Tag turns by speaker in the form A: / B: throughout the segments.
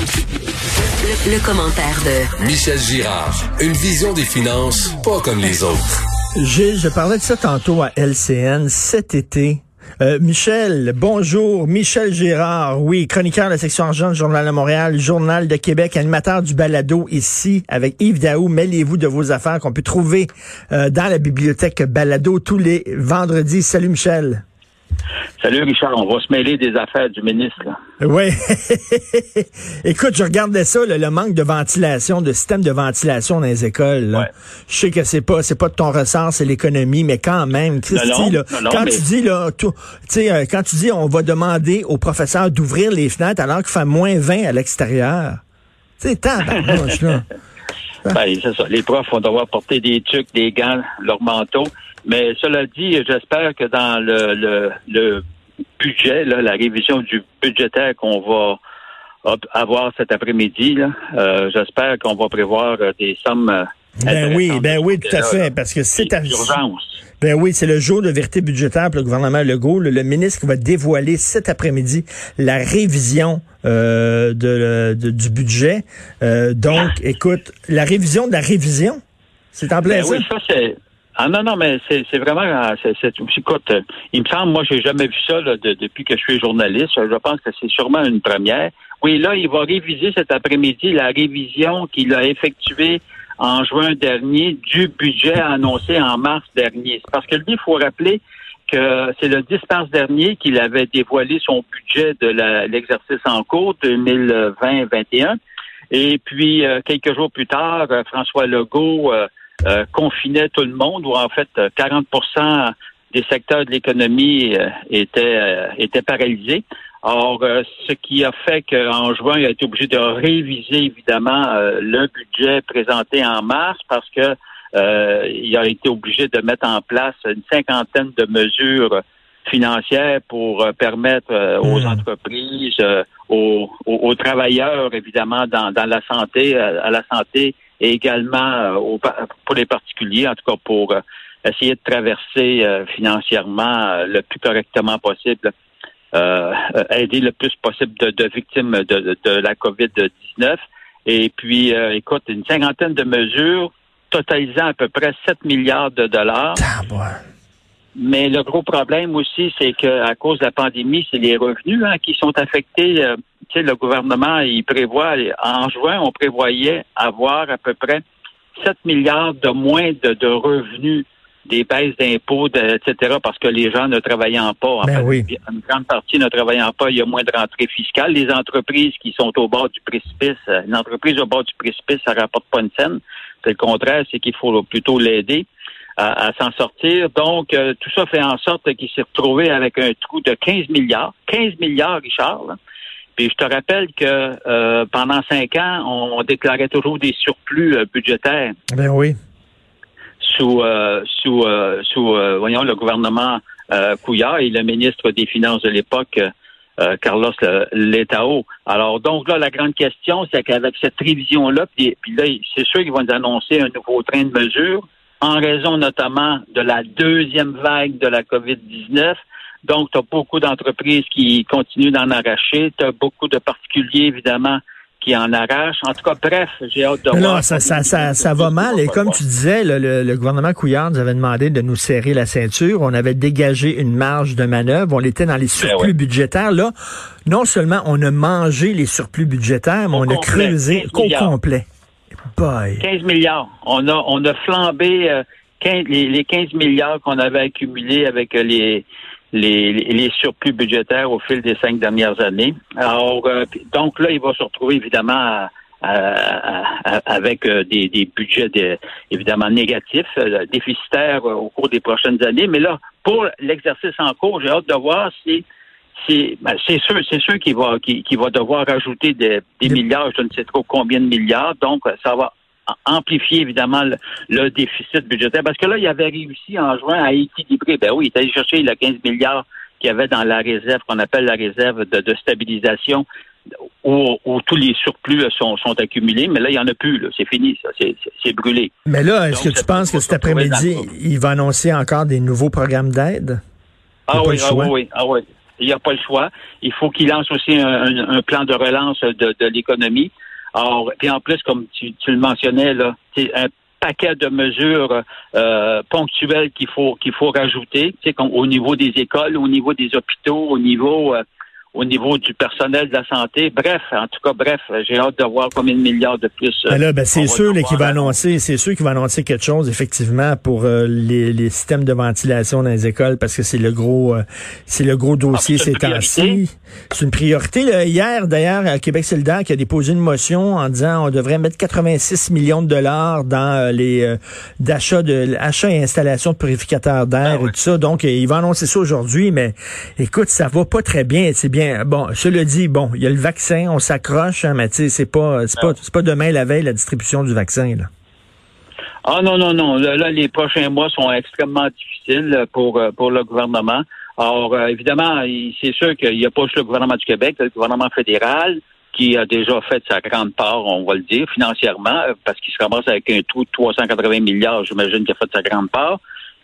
A: Le, le commentaire de
B: Michel Girard. Une vision des finances pas comme les autres.
C: Gilles, je parlais de ça tantôt à LCN cet été. Euh, Michel, bonjour. Michel Girard, oui, chroniqueur de la section argent du Journal de Montréal, Journal de Québec, animateur du balado ici avec Yves Daou. Mêlez-vous de vos affaires qu'on peut trouver euh, dans la bibliothèque balado tous les vendredis. Salut Michel.
D: Salut Richard, on va se mêler des affaires du ministre.
C: Oui. Écoute, je regardais ça, le, le manque de ventilation, de système de ventilation dans les écoles. là.
D: Ouais.
C: Je sais que c'est pas, c'est pas de ton ressort, c'est l'économie, mais quand même, Christy,
D: Non, non,
C: là,
D: non,
C: quand
D: mais-
C: tu dis là, tout- tu sais, euh, quand tu dis on va demander aux professeurs d'ouvrir les fenêtres alors qu'il fait moins 20 à l'extérieur. Tu sais, tabarnouche, là.
D: Ben, c'est ça. Les profs vont devoir porter des trucs, des gants, leur manteau. Mais cela dit, j'espère que dans le, le, le budget, là, la révision du budgétaire qu'on va avoir cet après-midi, là, euh, j'espère qu'on va prévoir euh, des sommes. euh,
C: Ben oui, ben oui, tout à fait, parce que c'est à-. Ben oui, c'est le jour de vérité budgétaire pour le gouvernement Legault. Le, le ministre va dévoiler cet après-midi la révision euh, de, de- du budget. Euh, donc, écoute, la révision de la révision, c'est en plein
D: Ben
C: ça?
D: oui, ça c'est. Ah non, non, mais c'est vraiment. euh, c'est- c'est- écoute, euh, il me semble, moi, j'ai jamais vu ça là, de- depuis que je suis journaliste. Je pense que c'est sûrement une première. Oui, là, il va réviser cet après-midi la révision qu'il a effectuée en juin dernier du budget annoncé en mars dernier. Parce que lui, il faut rappeler que c'est le 10 mars dernier qu'il avait dévoilé son budget de l'exercice en cours 2020-21. Et puis, euh, quelques jours plus tard, euh, François Legault euh, euh, confinait tout le monde, ou en fait, euh, 40% des secteurs de l'économie euh, étaient, euh, étaient paralysés. Or, euh, ce qui a fait qu'en juin, il a été obligé de réviser, évidemment, euh, le budget présenté en mars parce que euh, il a été obligé de mettre en place une cinquantaine de mesures financières pour euh, permettre euh, aux
C: Hmm.
D: entreprises, euh, aux, aux- aux travailleurs, évidemment, dans, dans la santé, à la santé et également euh, pour les particuliers, en tout cas pour euh, essayer de traverser euh, financièrement le plus correctement possible, aider le plus possible de, de victimes de, la COVID-19. Et puis, euh, écoute, une cinquantaine de mesures totalisant à peu près 7 milliards de dollars. Mais le gros problème aussi, c'est que à cause de la pandémie, c'est les revenus hein, qui sont affectés. Euh, tu sais, le gouvernement, il prévoit, en juin, on prévoyait avoir à peu près 7 milliards de moins de, de revenus, des baisses d'impôts, de- etc., parce que les gens ne travaillant pas, en
C: Ben
D: fait,
C: oui.
D: une grande partie ne travaillant pas, il y a moins de rentrées fiscales. Les entreprises qui sont au bord du précipice, euh, une entreprise au bord du précipice, ça rapporte pas une scène. C'est le contraire, c'est qu'il faut plutôt l'aider à, à s'en sortir. Donc, euh, tout ça fait en sorte qu'il s'est retrouvé avec un trou de 15 milliards. 15 milliards, Richard. là. Puis je te rappelle que euh, pendant cinq ans, on, déclarait toujours des surplus euh, budgétaires
C: Ben oui.
D: sous euh, sous euh, sous euh, voyons le gouvernement euh, Couillard et le ministre des Finances de l'époque euh, Carlos Letao. Alors donc là la grande question c'est qu'avec cette révision là puis, puis là c'est sûr qu'ils vont nous annoncer un nouveau train de mesures en raison notamment de la deuxième vague de la Covid-19. Donc, tu as beaucoup d'entreprises qui continuent d'en arracher. Tu as beaucoup de particuliers, évidemment, qui en arrachent. En tout cas, bref, j'ai hâte de voir.
C: Non, ça, ça, ça, ça va mal. Et comme tu disais, le, le- le gouvernement Couillard nous avait demandé de nous serrer la ceinture. On avait dégagé une marge de manœuvre. On était dans les surplus
D: ouais.
C: budgétaires. Là, non seulement on a mangé les surplus budgétaires, mais on a creusé
D: 15
C: au complet. Boy.
D: 15 milliards. On a, on a flambé euh, 15 les, les 15 milliards qu'on avait accumulés avec euh, les, les, surplus budgétaires au fil des cinq dernières années. Alors, euh, donc là, il va se retrouver évidemment à- avec des, budgets de- évidemment négatifs, déficitaires au cours des prochaines années. Mais là, pour l'exercice en cours, j'ai hâte de voir si ben, c'est sûr, c'est sûr qu'il va, devoir rajouter des, milliards, je ne sais trop combien de milliards. Donc, ça va amplifier évidemment le, déficit budgétaire. Parce que là, il avait réussi en juin à équilibrer. Ben oui, il est allé chercher les 15 milliards qu'il y avait dans la réserve, qu'on appelle la réserve de, stabilisation, où, tous les surplus sont, accumulés. Mais là, il n'y en a plus. C'est fini, ça. C'est, brûlé.
C: Mais là, est-ce que tu penses que cet après-midi, il va annoncer encore des nouveaux programmes d'aide?
D: Ah oui, ah oui, ah oui, Il n'y a pas le choix. Il faut qu'il lance aussi un, plan de relance de, de l'économie. Alors, puis en plus, comme tu, le mentionnais, là, un paquet de mesures euh, ponctuelles qu'il faut qu'il faut rajouter, tu sais, au niveau des écoles, au niveau des hôpitaux, au niveau euh, au niveau du personnel de la santé. Bref, en tout cas, bref, j'ai hâte de voir combien de milliards de plus.
C: Euh, ben là, ben c'est sûr qu'il va annoncer, c'est sûr qu'il va annoncer quelque chose effectivement pour euh, les, les, systèmes de ventilation dans les écoles parce que c'est le gros, euh, c'est le gros dossier ah, ces temps-ci. C'est une priorité. Hier, d'ailleurs, à Québec solidaire qui a déposé une motion en disant on devrait mettre 86 millions de dollars dans les d'achat de achat et installation de purificateurs d'air ah et tout ça. Donc, il va annoncer ça aujourd'hui, mais écoute, ça va pas très bien. C'est bien bon, je le dis, bon, il y a le vaccin, on s'accroche, hein, mais tu c'est pas, c'est pas, c'est demain la veille la distribution du vaccin, là.
D: Ah non, non, non. Là, les prochains mois sont extrêmement difficiles pour, euh, pour le gouvernement. Alors, euh, évidemment, c'est sûr qu'il n'y a pas juste le gouvernement du Québec, le gouvernement fédéral qui a déjà fait sa grande part, on va le dire, financièrement, parce qu'il se ramasse avec un trou de 380 milliards, j'imagine qu'il a fait sa grande part.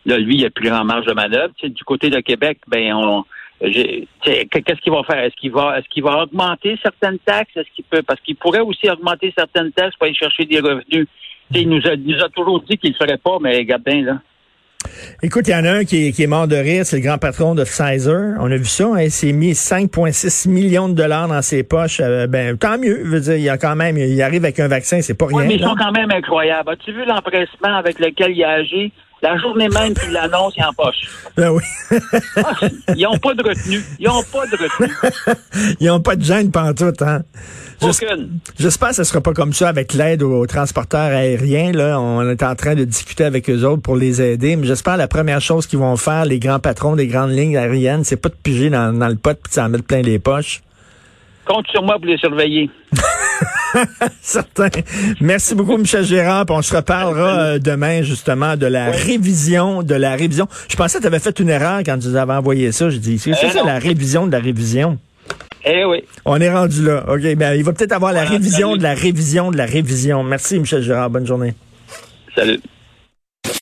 D: Là, lui, il a plus en marge de manœuvre. du côté de Québec, ben on, Qu'est-ce qu'il va faire? Est-ce qu'il va est-ce qu'il va augmenter certaines taxes? Est-ce qu'il peut parce qu'il pourrait aussi augmenter certaines taxes pour aller chercher des revenus. il nous a, nous a toujours dit qu'il ne le ferait pas, mais regarde bien là.
C: Écoute, il y en a un qui est, mort de rire, c'est le grand patron de Pfizer. On a vu ça, hein, il s'est mis 5,6 millions de dollars dans ses poches. Euh, ben, tant mieux, je veux dire, il y a quand même, il arrive avec un vaccin, c'est pas rien.
D: mais ils sont quand même incroyables. As-tu vu l'empressement avec lequel il a agi? La journée même qu'il l'annonce, il est en poche.
C: Ben oui.
D: Ah, ils n'ont pas de retenue. Ils n'ont pas de retenue.
C: ils n'ont pas de gêne pantoute, hein?
D: Aucune.
C: J'espère que ce ne sera pas comme ça avec l'aide aux, transporteurs aériens. Là. On est en train de discuter avec eux autres pour les aider. Mais j'espère que la première chose qu'ils vont faire, les grands patrons des grandes lignes aériennes, c'est pas de piger dans, le pot et de s'en mettre plein les poches.
D: Compte sur moi pour les surveiller.
C: Certain. Merci beaucoup, Michel Gérard. on se reparlera euh, demain, justement, de la révision, de la révision. Je pensais que tu avais fait une erreur quand tu avais envoyé ça. Je dis, c'est eh ça, la révision de la révision?
D: Eh oui.
C: On est rendu là. OK. Ben, il va peut-être avoir la révision de la révision de la révision. Merci, Michel Gérard. Bonne journée.
D: Salut.